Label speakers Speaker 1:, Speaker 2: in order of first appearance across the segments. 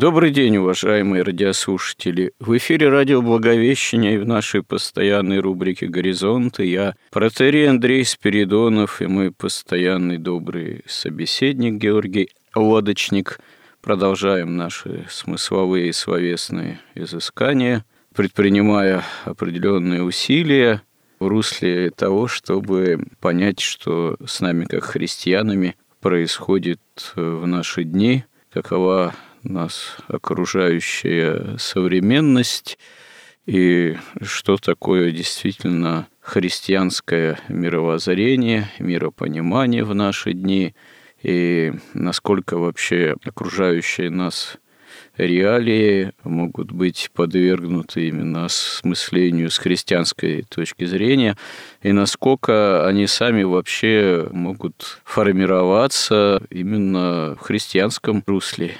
Speaker 1: Добрый день, уважаемые радиослушатели. В эфире радио Благовещения и в нашей постоянной рубрике «Горизонты» я, протерей Андрей Спиридонов и мой постоянный добрый собеседник Георгий Лодочник продолжаем наши смысловые и словесные изыскания, предпринимая определенные усилия в русле того, чтобы понять, что с нами, как христианами, происходит в наши дни, какова нас окружающая современность и что такое действительно христианское мировоззрение, миропонимание в наши дни, и насколько вообще окружающие нас реалии могут быть подвергнуты именно осмыслению с христианской точки зрения, и насколько они сами вообще могут формироваться именно в христианском русле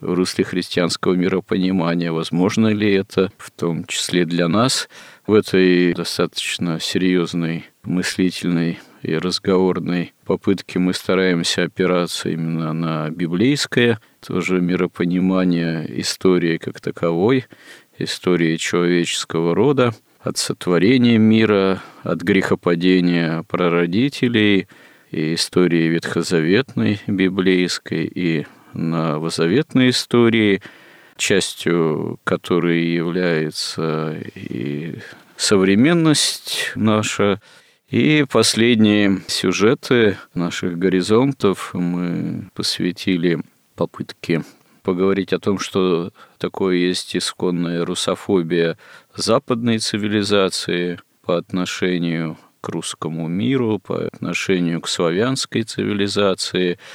Speaker 1: в русле христианского миропонимания. Возможно ли это, в том числе для нас, в этой достаточно серьезной мыслительной и разговорной попытке мы стараемся опираться именно на библейское, тоже миропонимание истории как таковой, истории человеческого рода, от сотворения мира, от грехопадения прародителей и истории ветхозаветной библейской и новозаветной истории, частью которой является и современность наша, и последние сюжеты наших горизонтов мы посвятили попытке поговорить о том, что такое есть исконная русофобия западной цивилизации по отношению к русскому миру, по отношению к славянской цивилизации –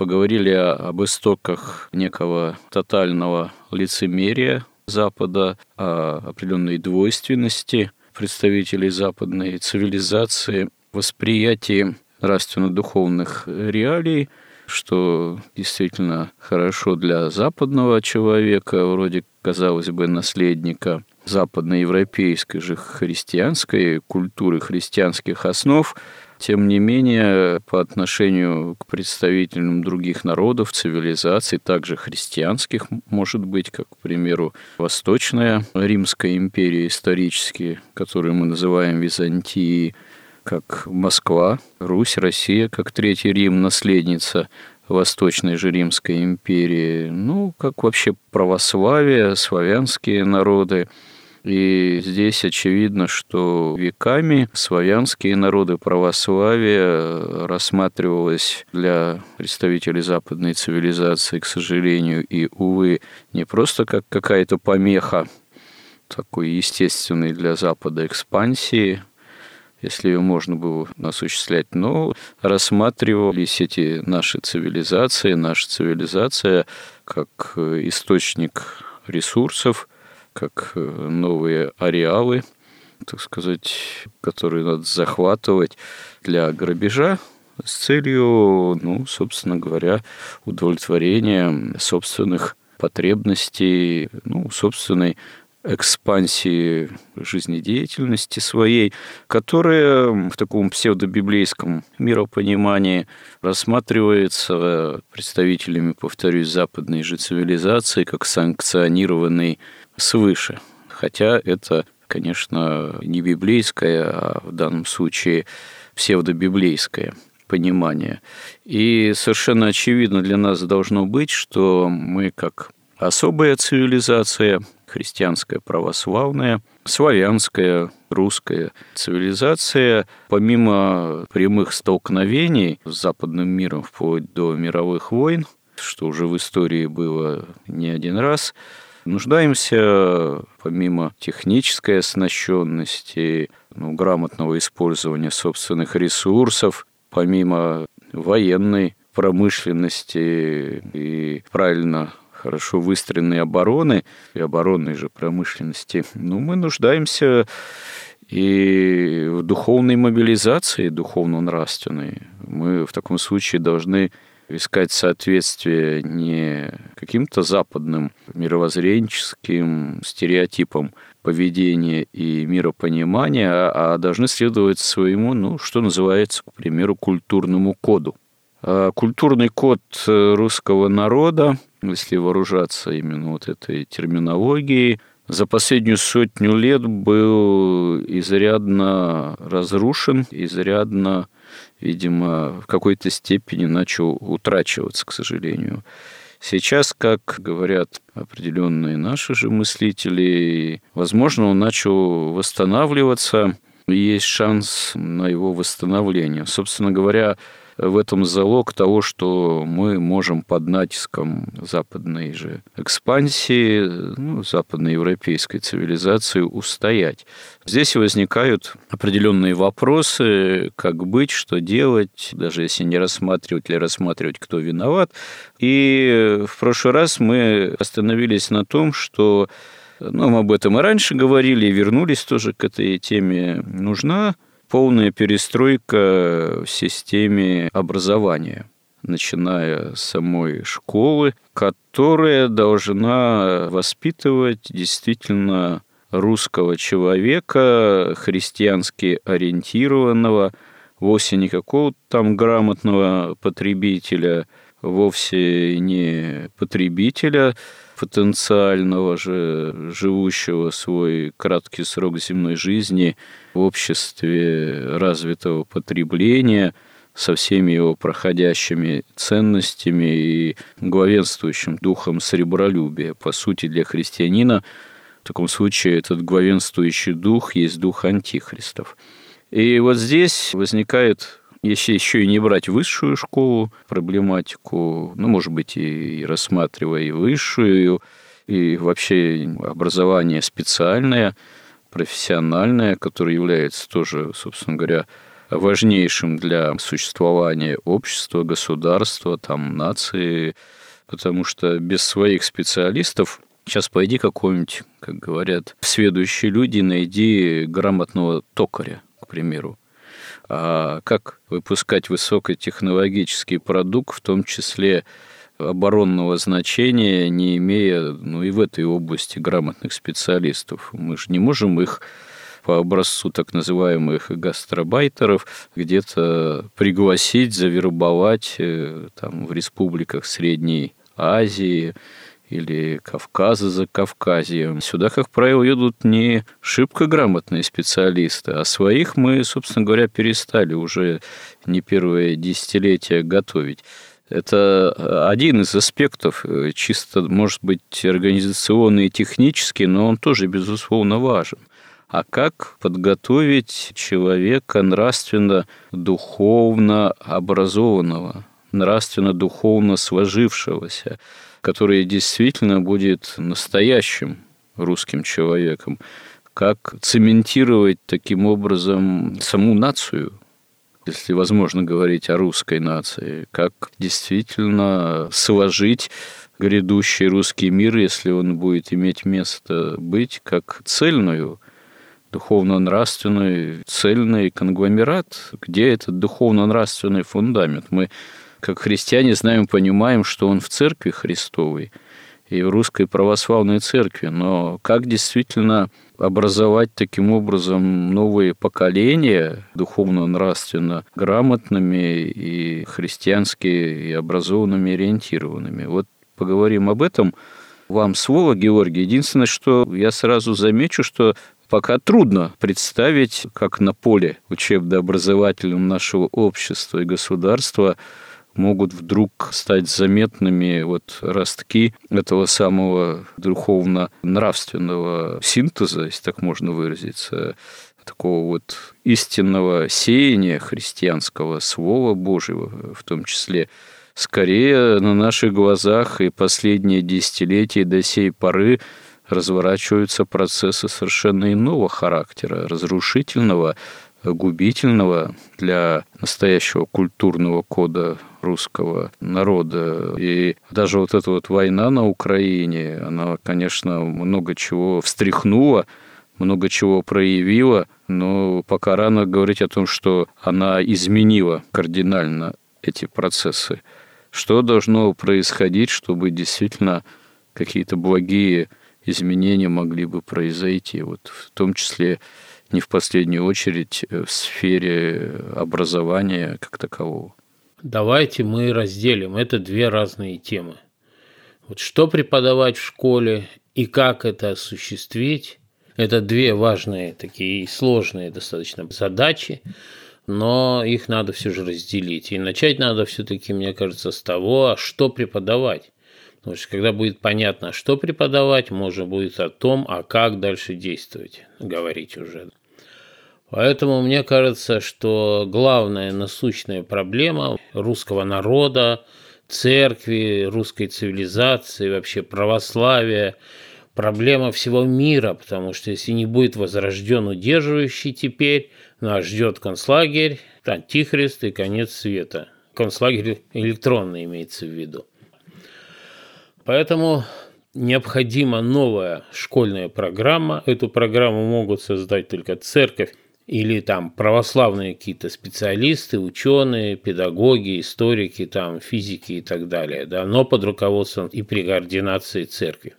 Speaker 1: поговорили об истоках некого тотального лицемерия Запада, о определенной двойственности представителей западной цивилизации, восприятии нравственно-духовных реалий, что действительно хорошо для западного человека, вроде, казалось бы, наследника западноевропейской же христианской культуры, христианских основ – тем не менее, по отношению к представителям других народов, цивилизаций, также христианских, может быть, как, к примеру, Восточная Римская империя исторически, которую мы называем Византией, как Москва, Русь, Россия, как Третий Рим, наследница Восточной же Римской империи, ну, как вообще православие, славянские народы – и здесь очевидно, что веками славянские народы православия рассматривалось для представителей западной цивилизации, к сожалению, и, увы, не просто как какая-то помеха, такой естественной для Запада экспансии, если ее можно было осуществлять, но рассматривались эти наши цивилизации, наша цивилизация как источник ресурсов – как э, новые ареалы, так сказать, которые надо захватывать для грабежа с целью, ну, собственно говоря, удовлетворения собственных потребностей, ну, собственной экспансии жизнедеятельности своей, которая в таком псевдобиблейском миропонимании рассматривается представителями, повторюсь, западной же цивилизации как санкционированный свыше. Хотя это, конечно, не библейское, а в данном случае псевдобиблейское понимание. И совершенно очевидно для нас должно быть, что мы как особая цивилизация, христианская, православная, славянская, русская цивилизация, помимо прямых столкновений с западным миром вплоть до мировых войн, что уже в истории было не один раз, Нуждаемся, помимо технической оснащенности, ну, грамотного использования собственных ресурсов, помимо военной промышленности и правильно хорошо выстроенной обороны и оборонной же промышленности, ну, мы нуждаемся и в духовной мобилизации, духовно-нравственной. Мы в таком случае должны искать соответствие не каким-то западным мировоззренческим стереотипам поведения и миропонимания, а, а должны следовать своему, ну, что называется, к примеру, культурному коду. А культурный код русского народа, если вооружаться именно вот этой терминологией, за последнюю сотню лет был изрядно разрушен, изрядно видимо, в какой-то степени начал утрачиваться, к сожалению. Сейчас, как говорят определенные наши же мыслители, возможно, он начал восстанавливаться, есть шанс на его восстановление. Собственно говоря, в этом залог того, что мы можем под натиском западной же экспансии, ну, западноевропейской цивилизации устоять. Здесь возникают определенные вопросы, как быть, что делать, даже если не рассматривать или рассматривать, кто виноват. И в прошлый раз мы остановились на том, что ну, мы об этом и раньше говорили, и вернулись тоже к этой теме. Нужна полная перестройка в системе образования начиная с самой школы, которая должна воспитывать действительно русского человека, христиански ориентированного, вовсе не какого-то там грамотного потребителя, вовсе не потребителя, потенциального же, живущего свой краткий срок земной жизни в обществе развитого потребления со всеми его проходящими ценностями и главенствующим духом сребролюбия. По сути, для христианина в таком случае этот главенствующий дух есть дух антихристов. И вот здесь возникает если еще и не брать высшую школу, проблематику, ну, может быть, и рассматривая и высшую, и вообще образование специальное, профессиональное, которое является тоже, собственно говоря, важнейшим для существования общества, государства, там, нации, потому что без своих специалистов Сейчас пойди какой-нибудь, как говорят, сведущие люди, найди грамотного токаря, к примеру. А как выпускать высокотехнологический продукт, в том числе оборонного значения, не имея ну, и в этой области грамотных специалистов. Мы же не можем их по образцу так называемых гастробайтеров где-то пригласить, завербовать э, там, в республиках Средней Азии, или Кавказа за Кавказьем. Сюда, как правило, едут не шибко грамотные специалисты, а своих мы, собственно говоря, перестали уже не первое десятилетие готовить. Это один из аспектов, э, чисто, может быть, организационный и технический, но он тоже, безусловно, важен. А как подготовить человека нравственно, духовно образованного, нравственно, духовно сложившегося, который действительно будет настоящим русским человеком, как цементировать таким образом саму нацию, если возможно говорить о русской нации, как действительно сложить грядущий русский мир, если он будет иметь место быть, как цельную, духовно-нравственный, цельный конгломерат, где этот духовно-нравственный фундамент. Мы как христиане знаем, понимаем, что он в церкви Христовой и в русской православной церкви. Но как действительно образовать таким образом новые поколения духовно-нравственно грамотными и христиански и образованными ориентированными. Вот поговорим об этом. Вам слово, Георгий. Единственное, что я сразу замечу, что пока трудно представить, как на поле учебно-образовательном нашего общества и государства могут вдруг стать заметными вот ростки этого самого духовно-нравственного синтеза, если так можно выразиться, такого вот истинного сеяния христианского Слова Божьего, в том числе. Скорее на наших глазах и последние десятилетия до сей поры разворачиваются процессы совершенно иного характера, разрушительного, губительного для настоящего культурного кода русского народа. И даже вот эта вот война на Украине, она, конечно, много чего встряхнула, много чего проявила, но пока рано говорить о том, что она изменила кардинально эти процессы. Что должно происходить, чтобы действительно какие-то благие изменения могли бы произойти, вот в том числе не в последнюю очередь в сфере образования как такового.
Speaker 2: Давайте мы разделим. Это две разные темы. Вот что преподавать в школе и как это осуществить, это две важные такие сложные достаточно задачи, но их надо все же разделить. И начать надо все-таки, мне кажется, с того, что преподавать. Потому что когда будет понятно, что преподавать, можно будет о том, а как дальше действовать, говорить уже. Поэтому мне кажется, что главная насущная проблема русского народа, церкви, русской цивилизации, вообще православия, проблема всего мира, потому что если не будет возрожден удерживающий теперь, нас ждет концлагерь, антихрист и конец света. Концлагерь электронный имеется в виду. Поэтому необходима новая школьная программа. Эту программу могут создать только церковь или там православные какие-то специалисты, ученые, педагоги, историки, там, физики и так далее, да, но под руководством и при координации церкви.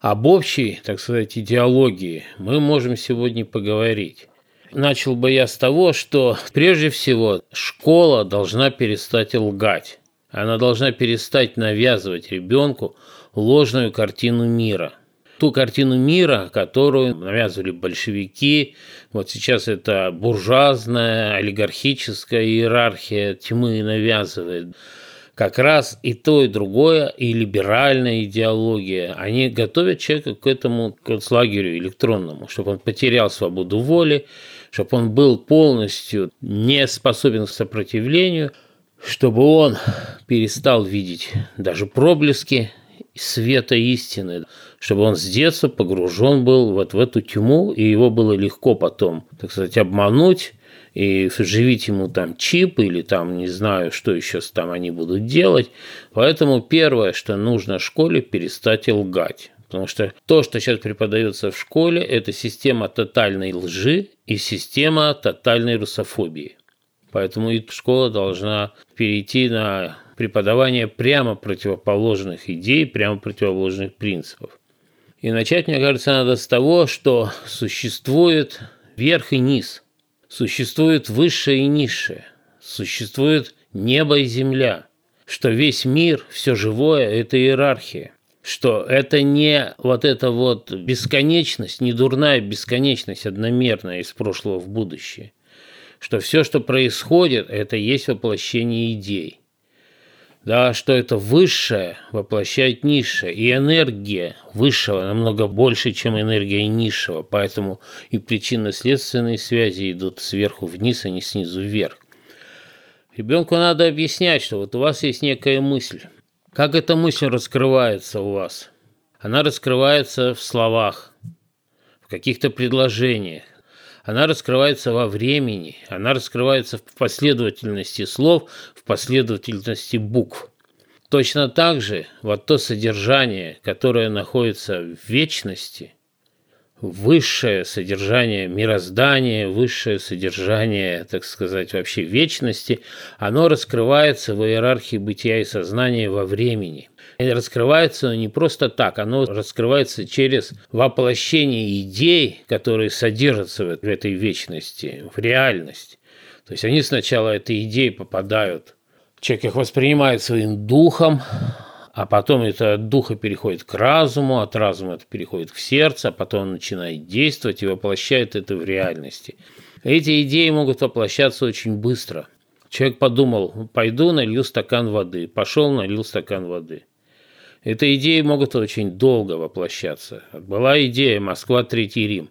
Speaker 2: Об общей, так сказать, идеологии мы можем сегодня поговорить. Начал бы я с того, что прежде всего школа должна перестать лгать. Она должна перестать навязывать ребенку ложную картину мира – ту картину мира, которую навязывали большевики. Вот сейчас это буржуазная, олигархическая иерархия тьмы навязывает. Как раз и то, и другое, и либеральная идеология, они готовят человека к этому концлагерю электронному, чтобы он потерял свободу воли, чтобы он был полностью не способен к сопротивлению, чтобы он перестал видеть даже проблески света истины, чтобы он с детства погружен был вот в эту тьму, и его было легко потом, так сказать, обмануть и вживить ему там чип или там не знаю, что еще там они будут делать. Поэтому первое, что нужно школе, перестать лгать. Потому что то, что сейчас преподается в школе, это система тотальной лжи и система тотальной русофобии. Поэтому и школа должна перейти на преподавание прямо противоположных идей, прямо противоположных принципов. И начать, мне кажется, надо с того, что существует верх и низ, существует высшее и низшее, существует небо и земля, что весь мир, все живое – это иерархия, что это не вот эта вот бесконечность, не дурная бесконечность одномерная из прошлого в будущее, что все, что происходит, это есть воплощение идей да, что это высшее воплощает низшее, и энергия высшего намного больше, чем энергия низшего, поэтому и причинно-следственные связи идут сверху вниз, а не снизу вверх. Ребенку надо объяснять, что вот у вас есть некая мысль. Как эта мысль раскрывается у вас? Она раскрывается в словах, в каких-то предложениях, она раскрывается во времени, она раскрывается в последовательности слов, последовательности букв. Точно так же вот то содержание, которое находится в вечности, высшее содержание мироздания, высшее содержание, так сказать, вообще вечности, оно раскрывается в иерархии бытия и сознания во времени. И раскрывается оно не просто так, оно раскрывается через воплощение идей, которые содержатся в этой вечности, в реальность. То есть они сначала этой идеи попадают, человек их воспринимает своим духом, а потом это от духа переходит к разуму, от разума это переходит к сердцу, а потом он начинает действовать и воплощает это в реальности. Эти идеи могут воплощаться очень быстро. Человек подумал, пойду налью стакан воды, пошел налил стакан воды. Эта идеи могут очень долго воплощаться. Была идея Москва, Третий Рим.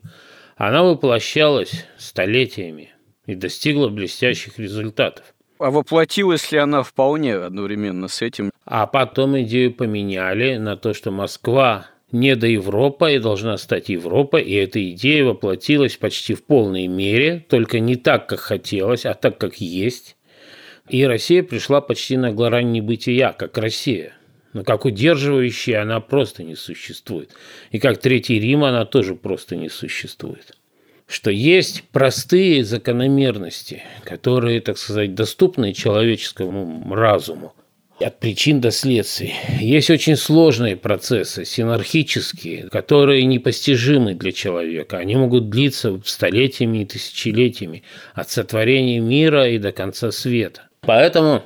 Speaker 2: Она воплощалась столетиями и достигла блестящих результатов.
Speaker 1: А воплотилась ли она вполне одновременно с этим?
Speaker 2: А потом идею поменяли на то, что Москва не до Европа и должна стать Европа, и эта идея воплотилась почти в полной мере, только не так, как хотелось, а так, как есть. И Россия пришла почти на грань небытия, как Россия. Но как удерживающая она просто не существует. И как Третий Рим она тоже просто не существует. Что есть простые закономерности, которые, так сказать, доступны человеческому разуму от причин до следствий. Есть очень сложные процессы, синархические, которые непостижимы для человека. Они могут длиться столетиями и тысячелетиями, от сотворения мира и до конца света. Поэтому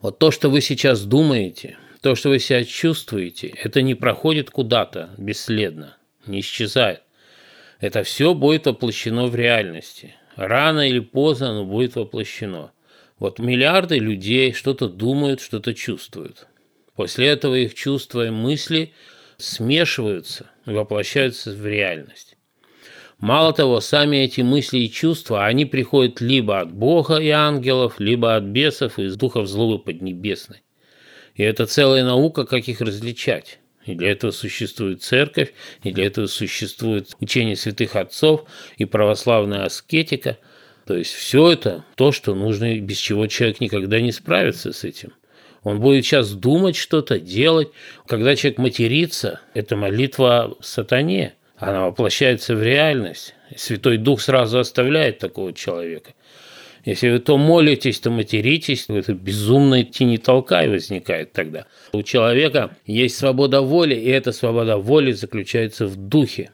Speaker 2: вот то, что вы сейчас думаете, то, что вы себя чувствуете, это не проходит куда-то бесследно, не исчезает. Это все будет воплощено в реальности. Рано или поздно оно будет воплощено – вот миллиарды людей что-то думают, что-то чувствуют. После этого их чувства и мысли смешиваются и воплощаются в реальность. Мало того, сами эти мысли и чувства, они приходят либо от Бога и ангелов, либо от бесов и из духов злобы поднебесной. И это целая наука, как их различать. И для этого существует церковь, и для этого существует учение святых отцов и православная аскетика – то есть все это то, что нужно, без чего человек никогда не справится с этим. Он будет сейчас думать что-то, делать. Когда человек матерится, это молитва сатане. Она воплощается в реальность. Святой Дух сразу оставляет такого человека. Если вы то молитесь, то материтесь, то это безумно идти не толкай возникает тогда. У человека есть свобода воли, и эта свобода воли заключается в духе.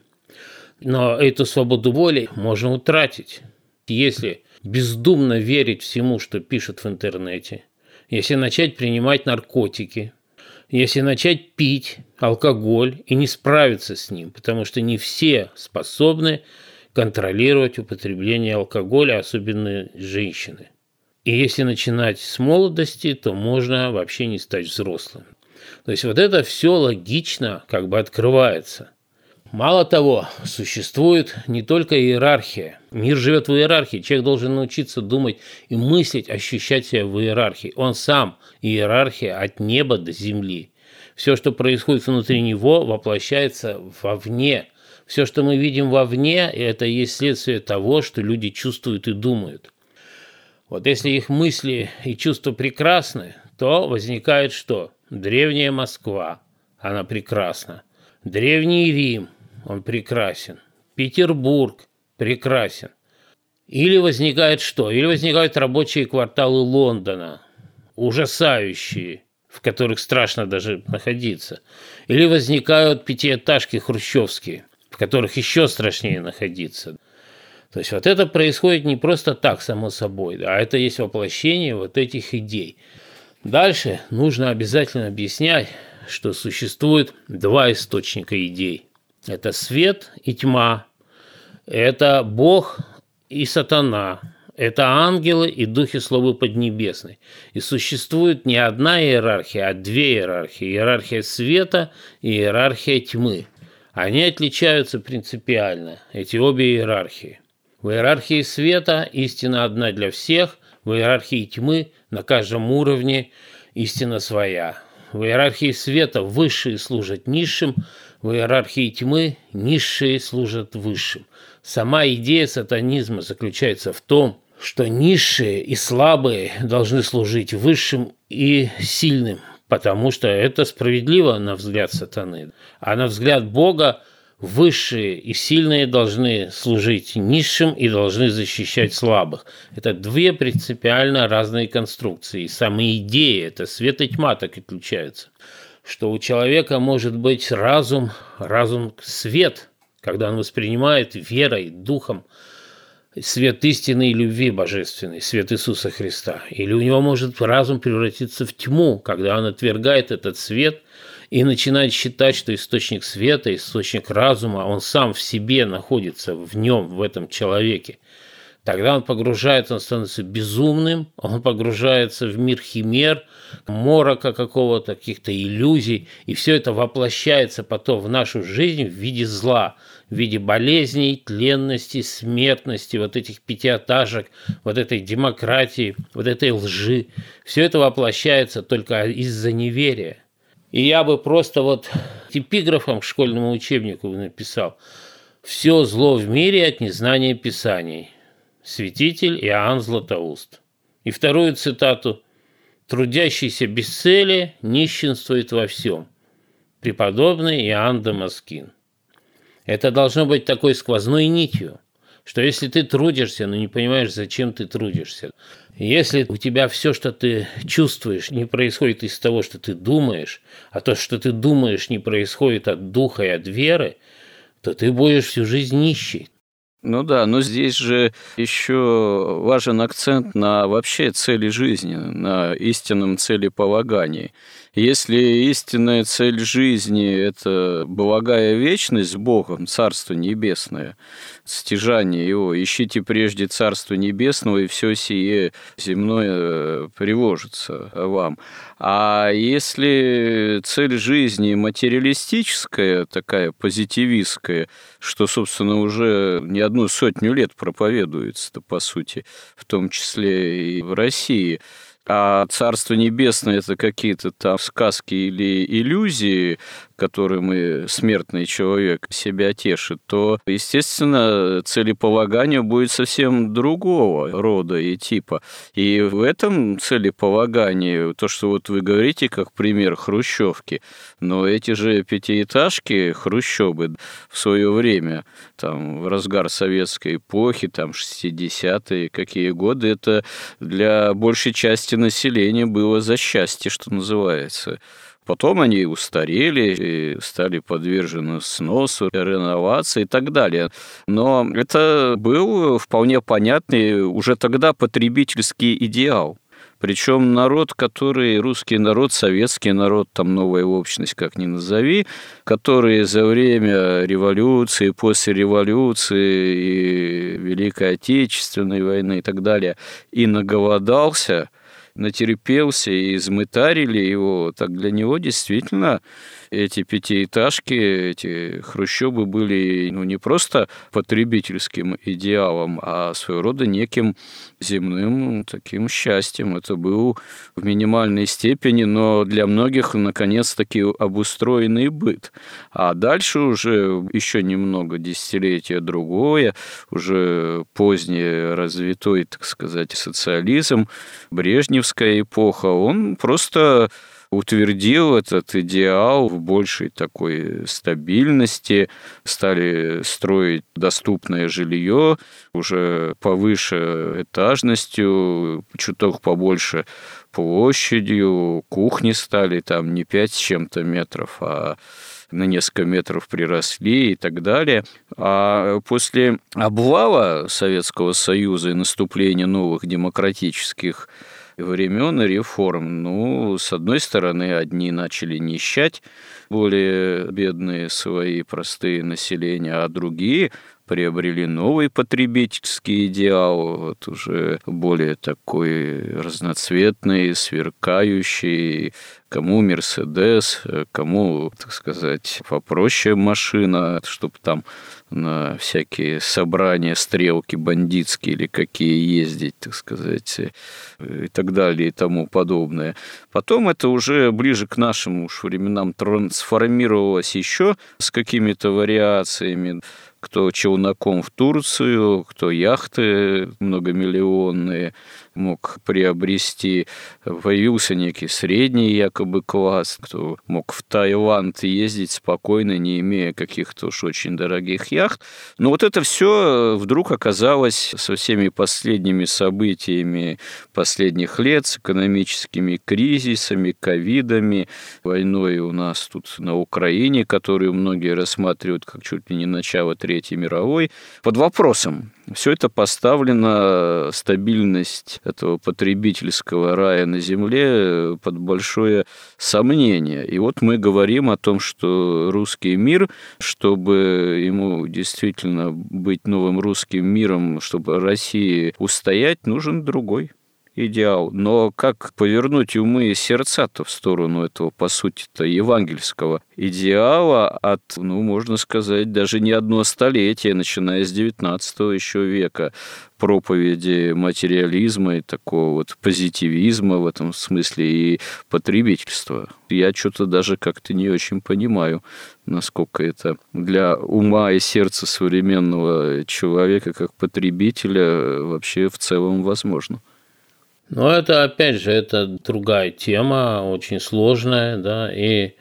Speaker 2: Но эту свободу воли можно утратить. Если бездумно верить всему, что пишут в интернете, если начать принимать наркотики, если начать пить алкоголь и не справиться с ним, потому что не все способны контролировать употребление алкоголя, особенно женщины. И если начинать с молодости, то можно вообще не стать взрослым. То есть вот это все логично как бы открывается – Мало того, существует не только иерархия. Мир живет в иерархии. Человек должен научиться думать и мыслить, ощущать себя в иерархии. Он сам иерархия от неба до земли. Все, что происходит внутри него, воплощается вовне. Все, что мы видим вовне, это есть следствие того, что люди чувствуют и думают. Вот если их мысли и чувства прекрасны, то возникает что? Древняя Москва, она прекрасна. Древний Рим, он прекрасен. Петербург прекрасен. Или возникает что? Или возникают рабочие кварталы Лондона, ужасающие, в которых страшно даже находиться. Или возникают пятиэтажки хрущевские, в которых еще страшнее находиться. То есть вот это происходит не просто так, само собой, а это есть воплощение вот этих идей. Дальше нужно обязательно объяснять, что существует два источника идей. Это свет и тьма. Это Бог и сатана. Это ангелы и духи славы поднебесной. И существует не одна иерархия, а две иерархии. Иерархия света и иерархия тьмы. Они отличаются принципиально, эти обе иерархии. В иерархии света истина одна для всех, в иерархии тьмы на каждом уровне истина своя. В иерархии света высшие служат низшим, в иерархии тьмы низшие служат высшим. Сама идея сатанизма заключается в том, что низшие и слабые должны служить высшим и сильным, потому что это справедливо на взгляд сатаны. А на взгляд Бога высшие и сильные должны служить низшим и должны защищать слабых. Это две принципиально разные конструкции. И сама идея, это свет и тьма так отличаются что у человека может быть разум, разум свет, когда он воспринимает верой, духом свет истины и любви божественной, свет Иисуса Христа. Или у него может разум превратиться в тьму, когда он отвергает этот свет и начинает считать, что источник света, источник разума, он сам в себе находится, в нем, в этом человеке. Тогда он погружается, он становится безумным, он погружается в мир химер, морока какого-то, каких-то иллюзий, и все это воплощается потом в нашу жизнь в виде зла, в виде болезней, тленности, смертности, вот этих пятиэтажек, вот этой демократии, вот этой лжи. Все это воплощается только из-за неверия. И я бы просто вот эпиграфом к школьному учебнику написал «Все зло в мире от незнания Писаний» святитель Иоанн Златоуст. И вторую цитату «Трудящийся без цели нищенствует во всем» преподобный Иоанн Дамаскин. Это должно быть такой сквозной нитью, что если ты трудишься, но не понимаешь, зачем ты трудишься, если у тебя все, что ты чувствуешь, не происходит из того, что ты думаешь, а то, что ты думаешь, не происходит от духа и от веры, то ты будешь всю жизнь нищий.
Speaker 1: Ну да, но здесь же еще важен акцент на вообще цели жизни, на истинном целеполагании. Если истинная цель жизни – это благая вечность с Богом, Царство Небесное, стяжание Его, ищите прежде Царство Небесного, и все сие земное э, приложится вам. А если цель жизни материалистическая, такая позитивистская, что, собственно, уже не одну сотню лет проповедуется, по сути, в том числе и в России – а Царство Небесное – это какие-то там сказки или иллюзии, которыми смертный человек себя тешит, то, естественно, целеполагание будет совсем другого рода и типа. И в этом целеполагании, то, что вот вы говорите, как пример хрущевки, но эти же пятиэтажки, хрущебы в свое время, там, в разгар советской эпохи, там, 60-е, какие годы, это для большей части населения было за счастье, что называется. Потом они устарели и стали подвержены сносу, реновации и так далее. Но это был вполне понятный уже тогда потребительский идеал. Причем народ, который русский народ, советский народ, там новая общность, как ни назови, который за время революции, после революции и Великой Отечественной войны и так далее, и наголодался – натерпелся и измытарили его, так для него действительно эти пятиэтажки, эти хрущебы были ну, не просто потребительским идеалом, а своего рода неким земным таким счастьем. Это был в минимальной степени, но для многих, наконец-таки, обустроенный быт. А дальше уже еще немного десятилетия другое, уже поздний развитой, так сказать, социализм, Брежневская эпоха, он просто утвердил этот идеал в большей такой стабильности, стали строить доступное жилье уже повыше этажностью, чуток побольше площадью, кухни стали там не 5 с чем-то метров, а на несколько метров приросли и так далее. А после обвала Советского Союза и наступления новых демократических времен реформ. Ну, с одной стороны, одни начали нищать, более бедные свои простые населения, а другие приобрели новый потребительский идеал, вот уже более такой разноцветный, сверкающий, кому Мерседес, кому, так сказать, попроще машина, чтобы там на всякие собрания, стрелки бандитские или какие ездить, так сказать, и так далее и тому подобное. Потом это уже ближе к нашим уж временам трансформировалось еще с какими-то вариациями кто челноком в Турцию, кто яхты многомиллионные мог приобрести. Появился некий средний якобы класс, кто мог в Таиланд ездить спокойно, не имея каких-то уж очень дорогих яхт. Но вот это все вдруг оказалось со всеми последними событиями последних лет, с экономическими кризисами, ковидами, войной у нас тут на Украине, которую многие рассматривают как чуть ли не начало Третьей мировой, под вопросом. Все это поставлено, стабильность этого потребительского рая на земле под большое сомнение. И вот мы говорим о том, что русский мир, чтобы ему действительно быть новым русским миром, чтобы России устоять, нужен другой идеал. Но как повернуть умы и сердца-то в сторону этого, по сути-то, евангельского идеала от, ну, можно сказать, даже не одно столетие, начиная с 19 еще века, проповеди материализма и такого вот позитивизма в этом смысле и потребительства. Я что-то даже как-то не очень понимаю, насколько это для ума и сердца современного человека как потребителя вообще в целом возможно.
Speaker 2: Но это, опять же, это другая тема, очень сложная, да, и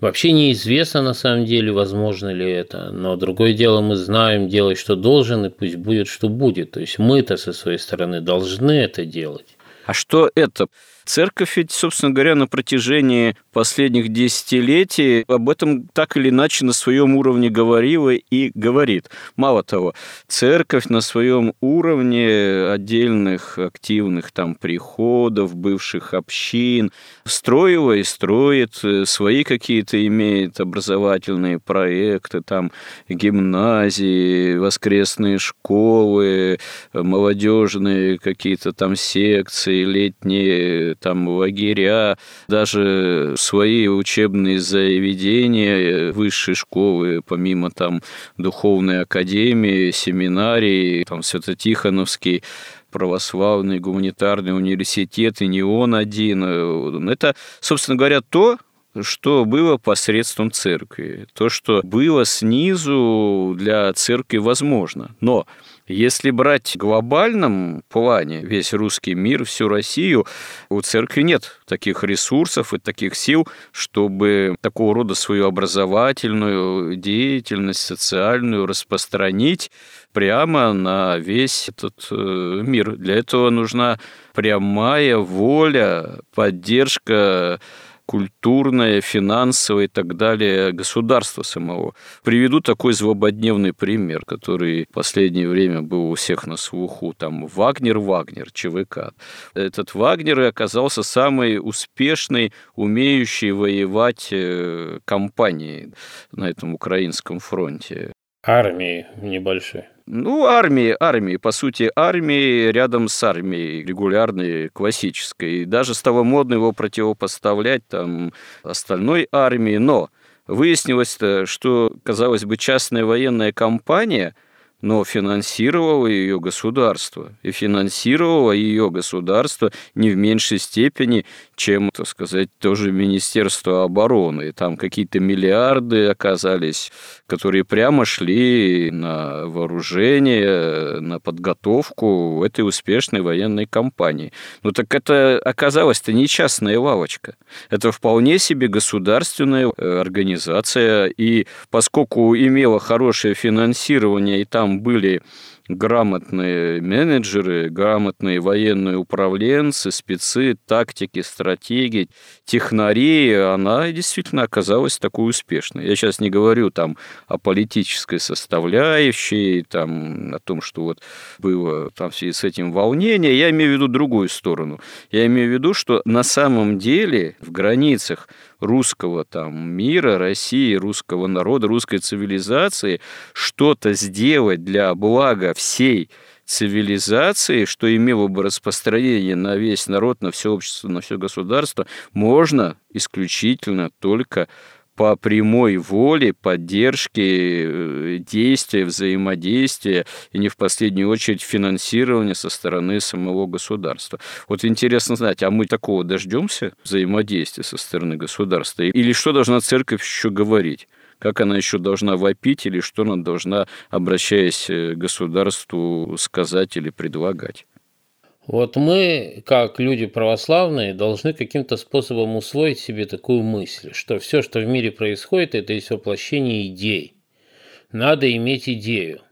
Speaker 2: вообще неизвестно на самом деле, возможно ли это. Но другое дело, мы знаем, делай, что должен, и пусть будет, что будет. То есть мы-то со своей стороны должны это делать.
Speaker 1: А что это? Церковь ведь, собственно говоря, на протяжении последних десятилетий об этом так или иначе на своем уровне говорила и говорит. Мало того, церковь на своем уровне отдельных активных там приходов, бывших общин строила и строит, э, свои какие-то имеет образовательные проекты, там гимназии, воскресные школы, молодежные какие-то там секции, летние там лагеря, даже свои учебные заведения, высшие школы, помимо там духовной академии, семинарии, там Свято-Тихоновский, православный гуманитарный университет, и не он один. Это, собственно говоря, то, что было посредством церкви, то, что было снизу для церкви возможно. Но если брать в глобальном плане весь русский мир, всю Россию, у церкви нет таких ресурсов и таких сил, чтобы такого рода свою образовательную деятельность, социальную распространить прямо на весь этот э, мир. Для этого нужна прямая воля, поддержка культурное, финансовое и так далее государства самого. Приведу такой злободневный пример, который в последнее время был у всех на слуху. Там Вагнер, Вагнер, ЧВК. Этот Вагнер и оказался самой успешной, умеющей воевать э, компанией на этом украинском фронте.
Speaker 2: Армии небольшой.
Speaker 1: Ну, армии, армии, по сути, армии рядом с армией регулярной, классической. И даже стало модно его противопоставлять там остальной армии. Но выяснилось, что, казалось бы, частная военная компания – но финансировало ее государство. И финансировало ее государство не в меньшей степени, чем, так сказать, тоже Министерство обороны. Там какие-то миллиарды оказались, которые прямо шли на вооружение, на подготовку этой успешной военной кампании. Ну так это оказалось-то не частная лавочка. Это вполне себе государственная э, организация. И поскольку имела хорошее финансирование, и там были грамотные менеджеры, грамотные военные управленцы, спецы, тактики, стратегии, технари, она действительно оказалась такой успешной. Я сейчас не говорю там о политической составляющей, там, о том, что вот было там в связи с этим волнение, я имею в виду другую сторону. Я имею в виду, что на самом деле в границах русского там мира, России, русского народа, русской цивилизации что-то сделать для блага всей цивилизации, что имело бы распространение на весь народ, на все общество, на все государство, можно исключительно только по прямой воле, поддержке, э, действия, взаимодействия и не в последнюю очередь финансирования со стороны самого государства. Вот интересно знать, а мы такого дождемся взаимодействия со стороны государства? Или что должна церковь еще говорить? как она еще должна вопить или что она должна, обращаясь к государству, сказать или предлагать.
Speaker 2: Вот мы, как люди православные, должны каким-то способом усвоить себе такую мысль, что все, что в мире происходит, это есть воплощение идей. Надо иметь идею.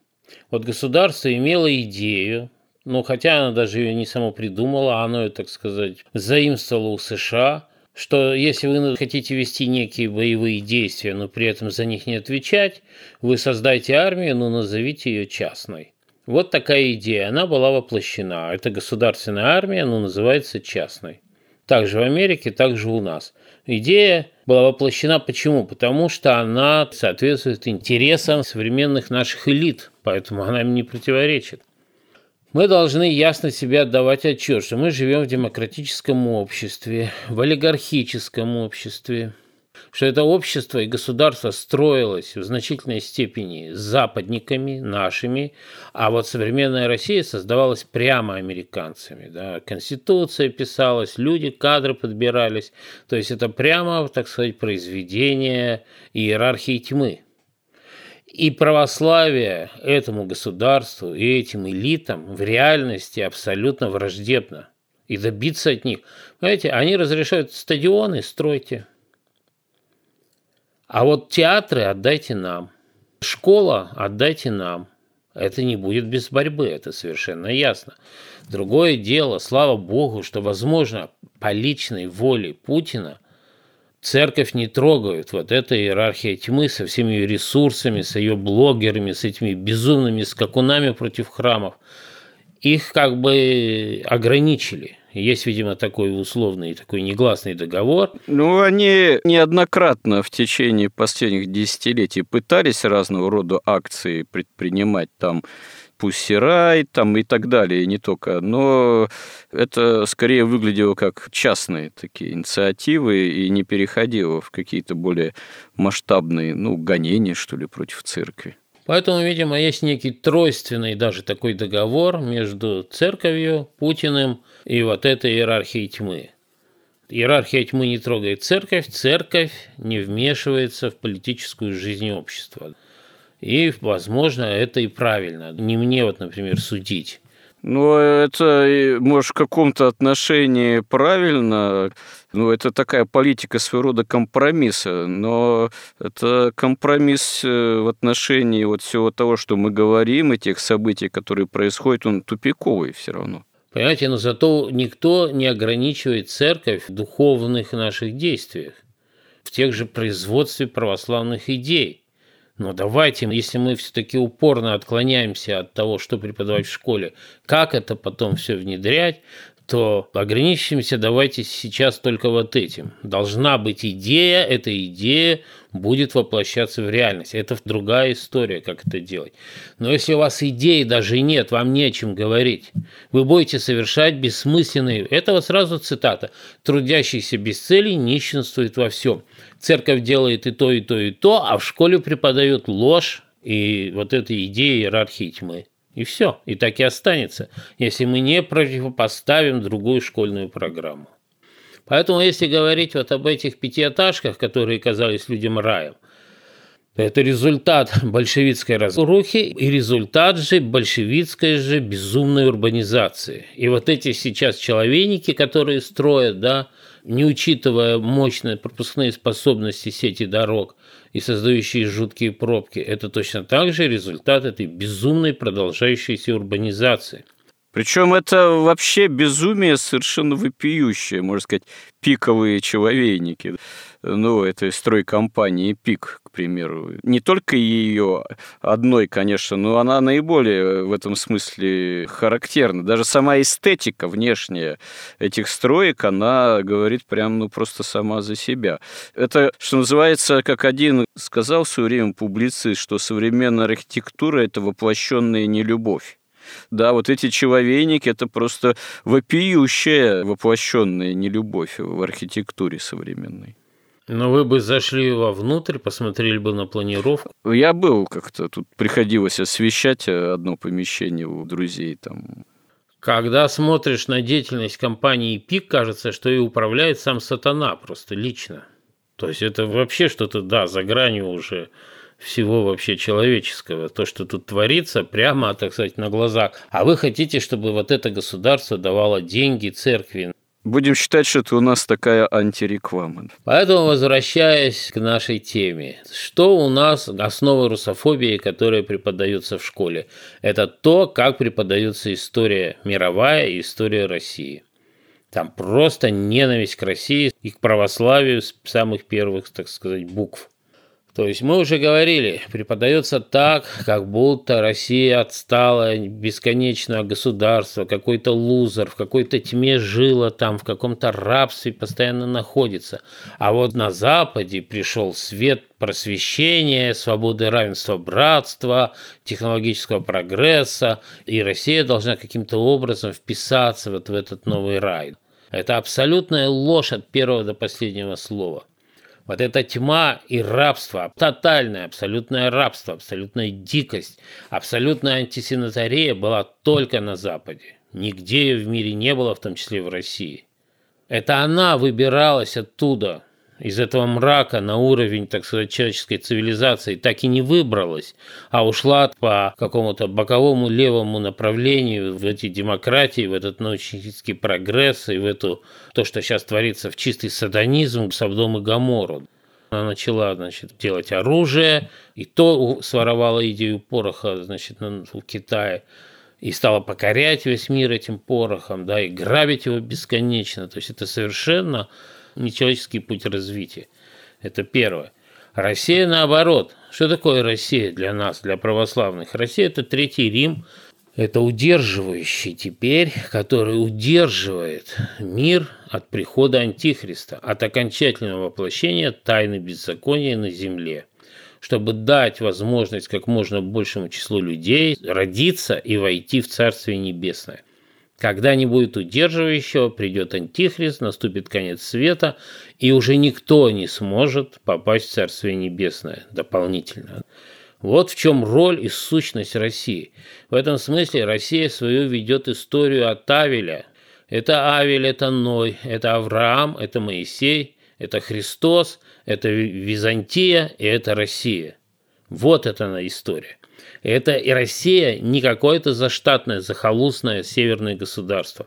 Speaker 2: Вот государство имело идею, но хотя оно даже ее не само придумало, оно ее, так сказать, заимствовало у США, что если вы хотите вести некие боевые действия, но при этом за них не отвечать, вы создайте армию, но назовите ее частной. Вот такая идея, она была воплощена. Это государственная армия, но называется частной. Также в Америке, также у нас. Идея была воплощена почему? Потому что она соответствует интересам современных наших элит, поэтому она им не противоречит. Мы должны ясно себе отдавать отчет, что мы живем в демократическом обществе, в олигархическом обществе, что это общество и государство строилось в значительной степени западниками, нашими, а вот современная Россия создавалась прямо американцами. Да? Конституция писалась, люди, кадры подбирались. То есть это прямо, так сказать, произведение иерархии тьмы. И православие этому государству и этим элитам в реальности абсолютно враждебно. И добиться от них. Понимаете, они разрешают стадионы, стройте. А вот театры отдайте нам. Школа отдайте нам. Это не будет без борьбы, это совершенно ясно. Другое дело, слава богу, что, возможно, по личной воле Путина Церковь не трогают. Вот эта иерархия тьмы со всеми ее ресурсами, с ее блогерами, с этими безумными скакунами против храмов. Их как бы ограничили. Есть, видимо, такой условный, такой негласный договор.
Speaker 1: Ну, они неоднократно в течение последних десятилетий пытались разного рода акции предпринимать там Пуссирай там и так далее, и не только. Но это скорее выглядело как частные такие инициативы и не переходило в какие-то более масштабные, ну, гонения, что ли, против церкви.
Speaker 2: Поэтому, видимо, есть некий тройственный даже такой договор между церковью, Путиным и вот этой иерархией тьмы. Иерархия тьмы не трогает церковь, церковь не вмешивается в политическую жизнь общества. И, возможно, это и правильно. Не мне вот, например, судить.
Speaker 1: Ну, это, может, в каком-то отношении правильно. Ну, это такая политика своего рода компромисса, но это компромисс э, в отношении вот всего того, что мы говорим, и тех событий, которые происходят, он тупиковый все равно.
Speaker 2: Понимаете, но зато никто не ограничивает церковь в духовных наших действиях, в тех же производстве православных идей. Но давайте, если мы все-таки упорно отклоняемся от того, что преподавать в школе, как это потом все внедрять, то ограничимся давайте сейчас только вот этим. Должна быть идея, эта идея будет воплощаться в реальность. Это другая история, как это делать. Но если у вас идеи даже нет, вам не о чем говорить. Вы будете совершать бессмысленные... Это вот сразу цитата. «Трудящийся без цели нищенствует во всем». Церковь делает и то, и то, и то, а в школе преподают ложь и вот эта идея иерархии тьмы. И все. И так и останется, если мы не противопоставим другую школьную программу. Поэтому, если говорить вот об этих пятиэтажках, которые казались людям раем, это результат большевистской разрухи и результат же большевистской же безумной урбанизации. И вот эти сейчас человейники, которые строят, да, не учитывая мощные пропускные способности сети дорог и создающие жуткие пробки, это точно так же результат этой безумной продолжающейся урбанизации.
Speaker 1: Причем это вообще безумие совершенно вопиющее, можно сказать, пиковые человейники. Ну, это стройкомпании «Пик», к примеру. Не только ее одной, конечно, но она наиболее в этом смысле характерна. Даже сама эстетика внешняя этих строек, она говорит прям, ну, просто сама за себя. Это, что называется, как один сказал в свое время публицист, что современная архитектура – это воплощенная нелюбовь. Да, вот эти человейники – это просто вопиющая воплощенная нелюбовь в архитектуре современной.
Speaker 2: Но вы бы зашли вовнутрь, посмотрели бы на планировку.
Speaker 1: Я был как-то, тут приходилось освещать одно помещение у друзей там.
Speaker 2: Когда смотришь на деятельность компании ПИК, кажется, что и управляет сам сатана просто лично. То есть это вообще что-то, да, за гранью уже всего вообще человеческого, то, что тут творится, прямо, так сказать, на глазах. А вы хотите, чтобы вот это государство давало деньги церкви.
Speaker 1: Будем считать, что это у нас такая антиреклама.
Speaker 2: Поэтому, возвращаясь к нашей теме, что у нас основа русофобии, которая преподается в школе? Это то, как преподается история мировая и история России. Там просто ненависть к России и к православию с самых первых, так сказать, букв. То есть мы уже говорили, преподается так, как будто Россия отстала бесконечное государство, какой-то лузер, в какой-то тьме жила там, в каком-то рабстве постоянно находится. А вот на Западе пришел свет просвещения, свободы, равенства, братства, технологического прогресса, и Россия должна каким-то образом вписаться вот в этот новый рай. Это абсолютная ложь от первого до последнего слова. Вот эта тьма и рабство, тотальное, абсолютное рабство, абсолютная дикость, абсолютная антисанитария была только на Западе. Нигде ее в мире не было, в том числе в России. Это она выбиралась оттуда, из этого мрака на уровень, так сказать, человеческой цивилизации так и не выбралась, а ушла по какому-то боковому левому направлению в эти демократии, в этот научный прогресс и в эту, то, что сейчас творится в чистый садонизм, Савдом и Гамору. Она начала, значит, делать оружие, и то своровала идею пороха, значит, в Китае и стала покорять весь мир этим порохом, да, и грабить его бесконечно. То есть это совершенно нечеловеческий путь развития. Это первое. Россия наоборот. Что такое Россия для нас, для православных? Россия – это Третий Рим, это удерживающий теперь, который удерживает мир от прихода Антихриста, от окончательного воплощения тайны беззакония на земле, чтобы дать возможность как можно большему числу людей родиться и войти в Царствие Небесное. Когда не будет удерживающего, придет антихрист, наступит конец света, и уже никто не сможет попасть в Царствие Небесное дополнительно. Вот в чем роль и сущность России. В этом смысле Россия свою ведет историю от Авеля. Это Авель, это Ной, это Авраам, это Моисей, это Христос, это Византия и это Россия. Вот это она история. Это и Россия не какое-то заштатное, захолустное северное государство.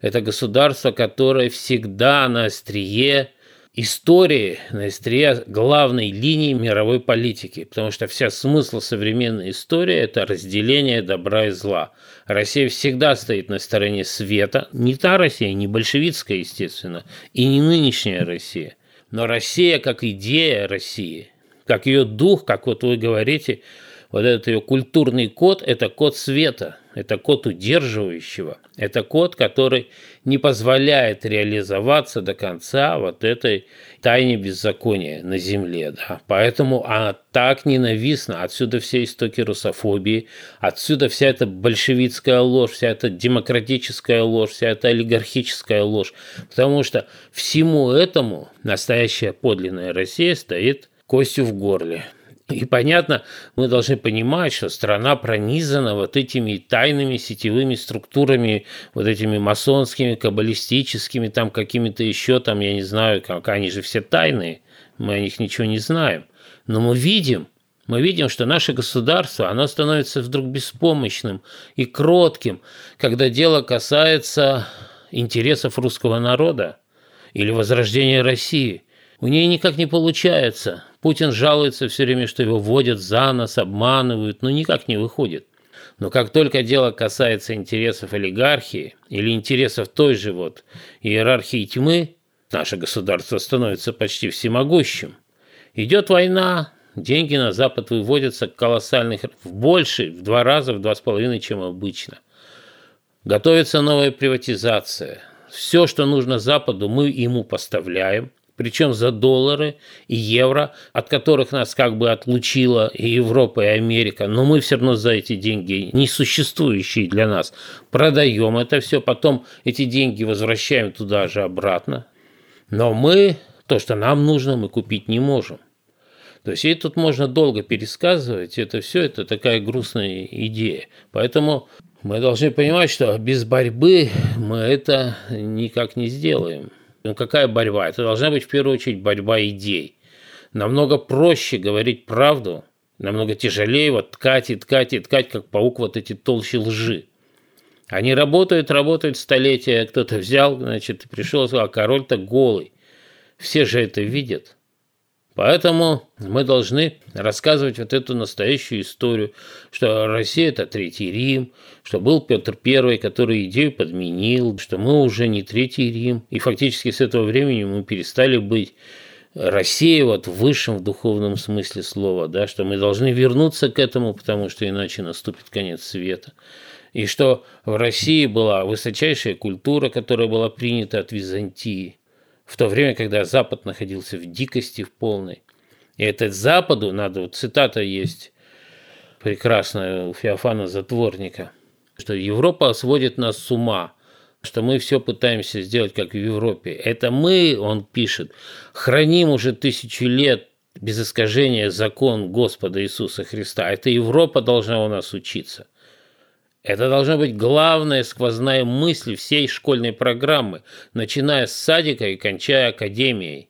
Speaker 2: Это государство, которое всегда на острие истории, на острие главной линии мировой политики, потому что вся смысл современной истории – это разделение добра и зла. Россия всегда стоит на стороне света, не та Россия, не большевистская, естественно, и не нынешняя Россия, но Россия как идея России, как ее дух, как вот вы говорите – вот этот ее культурный код – это код света, это код удерживающего, это код, который не позволяет реализоваться до конца вот этой тайне беззакония на земле. Да. Поэтому она так ненавистна. Отсюда все истоки русофобии, отсюда вся эта большевистская ложь, вся эта демократическая ложь, вся эта олигархическая ложь. Потому что всему этому настоящая подлинная Россия стоит костью в горле. И понятно, мы должны понимать, что страна пронизана вот этими тайными сетевыми структурами, вот этими масонскими, каббалистическими, там какими-то еще, там, я не знаю, как они же все тайные, мы о них ничего не знаем. Но мы видим, мы видим, что наше государство, оно становится вдруг беспомощным и кротким, когда дело касается интересов русского народа или возрождения России. У нее никак не получается Путин жалуется все время, что его водят за нос, обманывают, но никак не выходит. Но как только дело касается интересов олигархии или интересов той же вот иерархии тьмы, наше государство становится почти всемогущим. Идет война, деньги на Запад выводятся колоссальных, в больше, в два раза, в два с половиной, чем обычно. Готовится новая приватизация. Все, что нужно Западу, мы ему поставляем – причем за доллары и евро, от которых нас как бы отлучила и Европа, и Америка, но мы все равно за эти деньги, несуществующие для нас, продаем это все, потом эти деньги возвращаем туда же обратно. Но мы, то, что нам нужно, мы купить не можем. То есть и тут можно долго пересказывать, это все, это такая грустная идея. Поэтому мы должны понимать, что без борьбы мы это никак не сделаем. Ну какая борьба? Это должна быть в первую очередь борьба идей. Намного проще говорить правду, намного тяжелее вот ткать и ткать и ткать, как паук, вот эти толщи лжи. Они работают, работают столетия. Кто-то взял, значит, пришел и сказал, король-то голый. Все же это видят. Поэтому мы должны рассказывать вот эту настоящую историю, что Россия – это Третий Рим, что был Петр I, который идею подменил, что мы уже не Третий Рим, и фактически с этого времени мы перестали быть Россия вот в высшем в духовном смысле слова, да, что мы должны вернуться к этому, потому что иначе наступит конец света. И что в России была высочайшая культура, которая была принята от Византии, в то время, когда Запад находился в дикости в полной. И это Западу надо, вот цитата есть прекрасная у Феофана Затворника, что Европа сводит нас с ума, что мы все пытаемся сделать, как в Европе. Это мы, он пишет, храним уже тысячу лет без искажения закон Господа Иисуса Христа. Это Европа должна у нас учиться. Это должна быть главная сквозная мысль всей школьной программы, начиная с садика и кончая академией.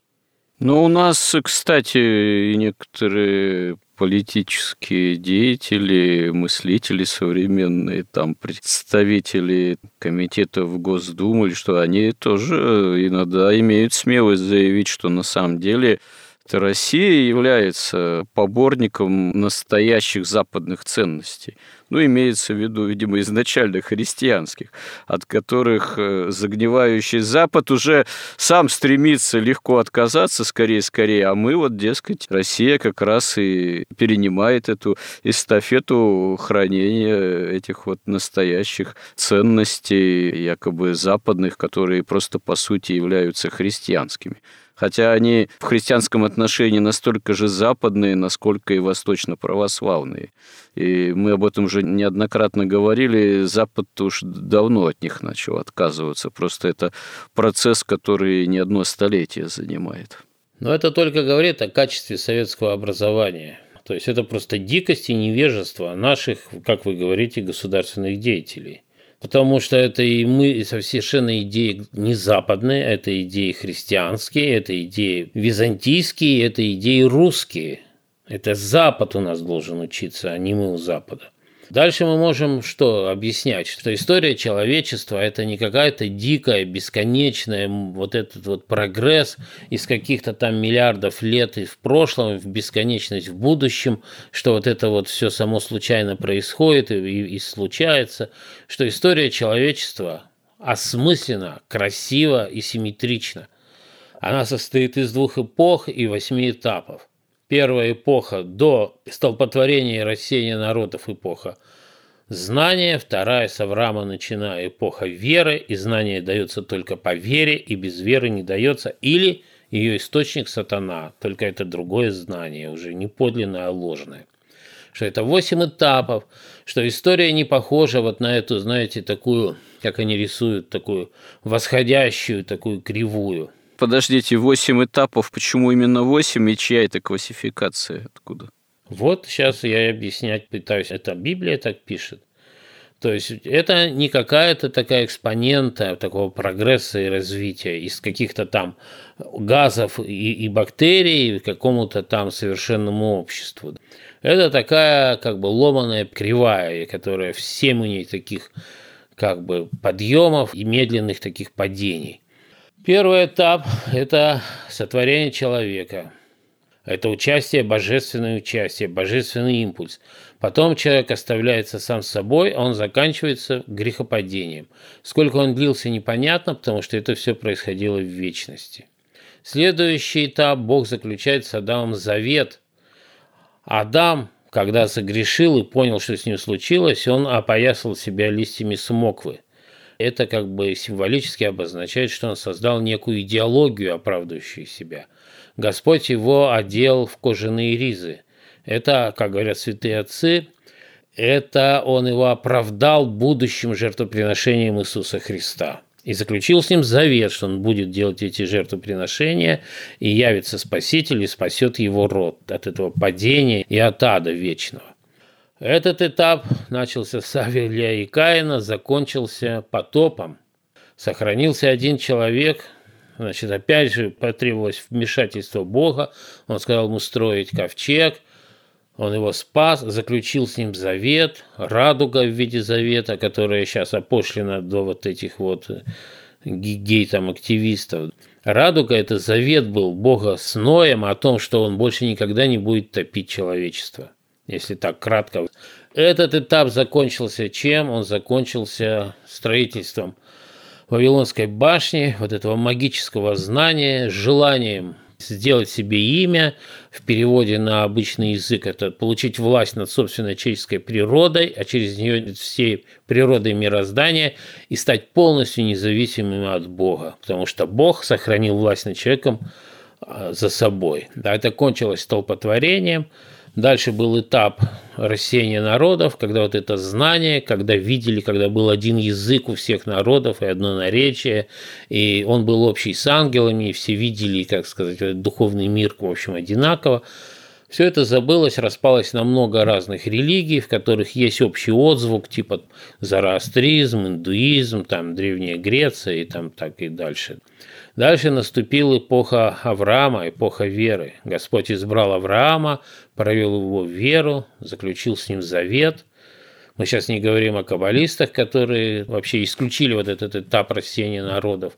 Speaker 1: Ну, у нас, кстати, некоторые политические деятели, мыслители современные, там представители комитетов Госдумы, что они тоже иногда имеют смелость заявить, что на самом деле Россия является поборником настоящих западных ценностей. Ну, имеется в виду, видимо, изначально христианских, от которых э, загнивающий Запад уже сам стремится легко отказаться, скорее-скорее, а мы вот, дескать, Россия как раз и перенимает эту эстафету хранения этих вот настоящих ценностей, якобы западных, которые просто по сути являются христианскими хотя они в христианском отношении настолько же западные, насколько и восточно-православные. И мы об этом уже неоднократно говорили, Запад уж давно от них начал отказываться. Просто это процесс, который не одно столетие занимает.
Speaker 2: Но это только говорит о качестве советского образования. То есть это просто дикость и невежество наших, как вы говорите, государственных деятелей. Потому что это и мы совершенно идеи не западные, это идеи христианские, это идеи византийские, это идеи русские. Это Запад у нас должен учиться, а не мы у Запада. Дальше мы можем что объяснять? Что история человечества – это не какая-то дикая, бесконечная вот этот вот прогресс из каких-то там миллиардов лет и в прошлом, в бесконечность в будущем, что вот это вот все само случайно происходит и, и, и случается, что история человечества осмысленно, красиво и симметрична. Она состоит из двух эпох и восьми этапов первая эпоха до столпотворения и рассеяния народов эпоха знания, вторая с Авраама начиная эпоха веры, и знание дается только по вере, и без веры не дается, или ее источник сатана, только это другое знание, уже не подлинное, а ложное. Что это восемь этапов, что история не похожа вот на эту, знаете, такую, как они рисуют, такую восходящую, такую кривую –
Speaker 1: подождите, 8 этапов, почему именно 8 и чья это классификация, откуда?
Speaker 2: Вот сейчас я объяснять пытаюсь. Это Библия так пишет. То есть это не какая-то такая экспонента такого прогресса и развития из каких-то там газов и, и бактерий к какому-то там совершенному обществу. Это такая как бы ломаная кривая, которая в семени таких как бы подъемов и медленных таких падений. Первый этап – это сотворение человека. Это участие, божественное участие, божественный импульс. Потом человек оставляется сам собой, он заканчивается грехопадением. Сколько он длился, непонятно, потому что это все происходило в вечности. Следующий этап – Бог заключает с Адамом завет. Адам, когда согрешил и понял, что с ним случилось, он опоясал себя листьями смоквы – это как бы символически обозначает, что он создал некую идеологию, оправдывающую себя. Господь его одел в кожаные ризы. Это, как говорят святые отцы, это он его оправдал будущим жертвоприношением Иисуса Христа. И заключил с ним завет, что он будет делать эти жертвоприношения, и явится Спаситель и спасет его род от этого падения и от ада вечного. Этот этап начался с Авеля и Каина, закончился потопом. Сохранился один человек, значит, опять же потребовалось вмешательство Бога. Он сказал ему строить ковчег, он его спас, заключил с ним завет, радуга в виде завета, которая сейчас опошлена до вот этих вот гей-там Радуга – это завет был Бога с Ноем о том, что он больше никогда не будет топить человечество если так кратко. Этот этап закончился чем? Он закончился строительством Вавилонской башни, вот этого магического знания, желанием сделать себе имя, в переводе на обычный язык это получить власть над собственной человеческой природой, а через нее всей природой мироздания и стать полностью независимым от Бога, потому что Бог сохранил власть над человеком а, за собой. Да, это кончилось столпотворением – Дальше был этап рассеяния народов, когда вот это знание, когда видели, когда был один язык у всех народов и одно наречие, и он был общий с ангелами, и все видели, как сказать, духовный мир, в общем, одинаково. Все это забылось, распалось на много разных религий, в которых есть общий отзвук, типа зороастризм, индуизм, там Древняя Греция и там так и дальше. Дальше наступила эпоха Авраама, эпоха веры. Господь избрал Авраама, провел его в веру, заключил с ним завет. Мы сейчас не говорим о каббалистах, которые вообще исключили вот этот этап растения народов,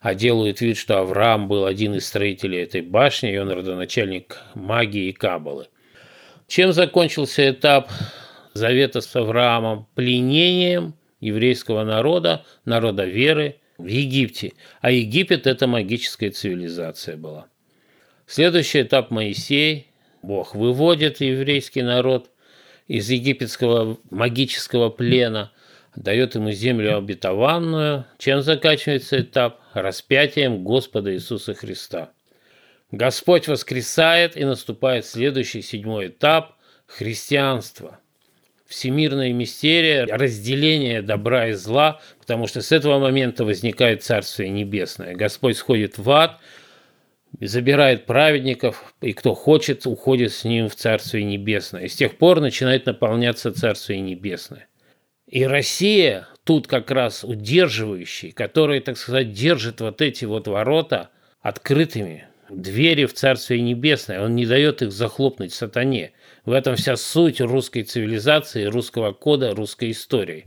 Speaker 2: а делают вид, что Авраам был один из строителей этой башни, и он родоначальник магии и каббалы. Чем закончился этап завета с Авраамом? Пленением еврейского народа, народа веры в Египте. А Египет – это магическая цивилизация была. Следующий этап Моисей. Бог выводит еврейский народ из египетского магического плена, дает ему землю обетованную. Чем заканчивается этап? Распятием Господа Иисуса Христа. Господь воскресает, и наступает следующий седьмой этап – христианство – всемирная мистерия, разделение добра и зла, потому что с этого момента возникает Царствие Небесное. Господь сходит в ад, забирает праведников, и кто хочет, уходит с ним в Царствие Небесное. И с тех пор начинает наполняться Царствие Небесное. И Россия тут как раз удерживающий, который, так сказать, держит вот эти вот ворота открытыми, двери в Царствие Небесное. Он не дает их захлопнуть сатане. В этом вся суть русской цивилизации, русского кода, русской истории.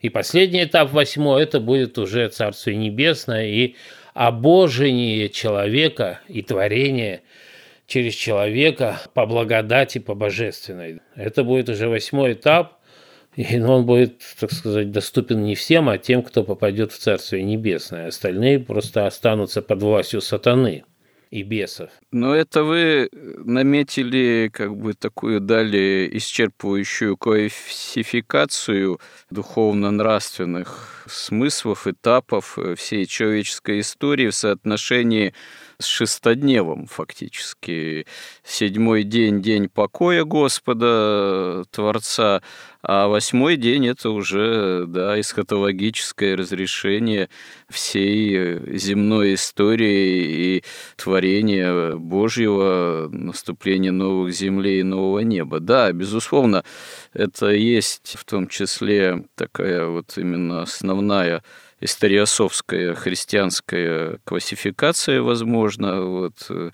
Speaker 2: И последний этап, восьмой, это будет уже Царствие Небесное и обожение человека и творение через человека по благодати, по божественной. Это будет уже восьмой этап, и он будет, так сказать, доступен не всем, а тем, кто попадет в Царствие Небесное. Остальные просто останутся под властью сатаны и бесов.
Speaker 1: Но это вы наметили как бы такую дали исчерпывающую классификацию духовно-нравственных смыслов, этапов всей человеческой истории в соотношении с шестодневом фактически. Седьмой день – день покоя Господа, Творца, а восьмой день – это уже да, эсхатологическое разрешение всей земной истории и творения Божьего, наступления новых землей и нового неба. Да, безусловно, это есть в том числе такая вот именно основная историосовская христианская классификация, возможно, вот, э,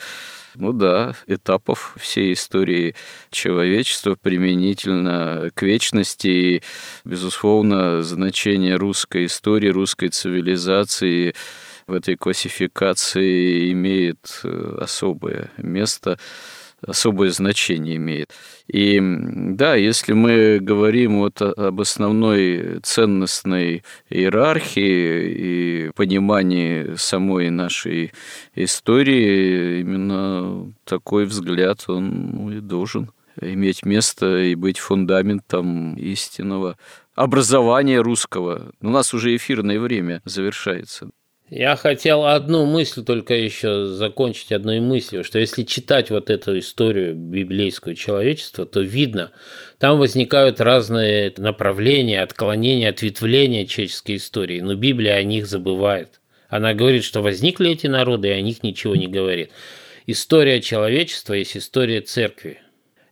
Speaker 1: ну да, этапов всей истории человечества применительно к вечности. И, безусловно, значение русской истории, русской цивилизации в этой классификации имеет э, особое место особое значение имеет. И да, если мы говорим вот об основной ценностной иерархии и понимании самой нашей истории, именно такой взгляд, он ну, и должен иметь место и быть фундаментом истинного образования русского. У нас уже эфирное время завершается.
Speaker 2: Я хотел одну мысль только еще закончить одной мыслью, что если читать вот эту историю библейского человечества, то видно, там возникают разные направления, отклонения, ответвления человеческой истории, но Библия о них забывает. Она говорит, что возникли эти народы, и о них ничего не говорит. История человечества есть история церкви.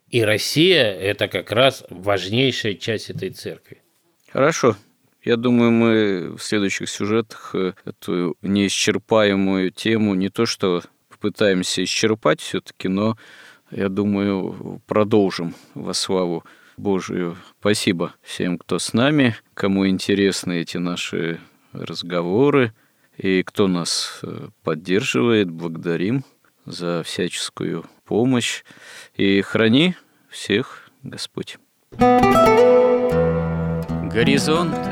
Speaker 2: И Россия – это как раз важнейшая часть этой церкви.
Speaker 1: Хорошо. Я думаю, мы в следующих сюжетах э, эту неисчерпаемую тему не то что попытаемся исчерпать все-таки, но я думаю, продолжим во славу Божию. Спасибо всем, кто с нами, кому интересны эти наши разговоры и кто нас э, поддерживает. Благодарим за всяческую помощь. И храни всех Господь. Горизонт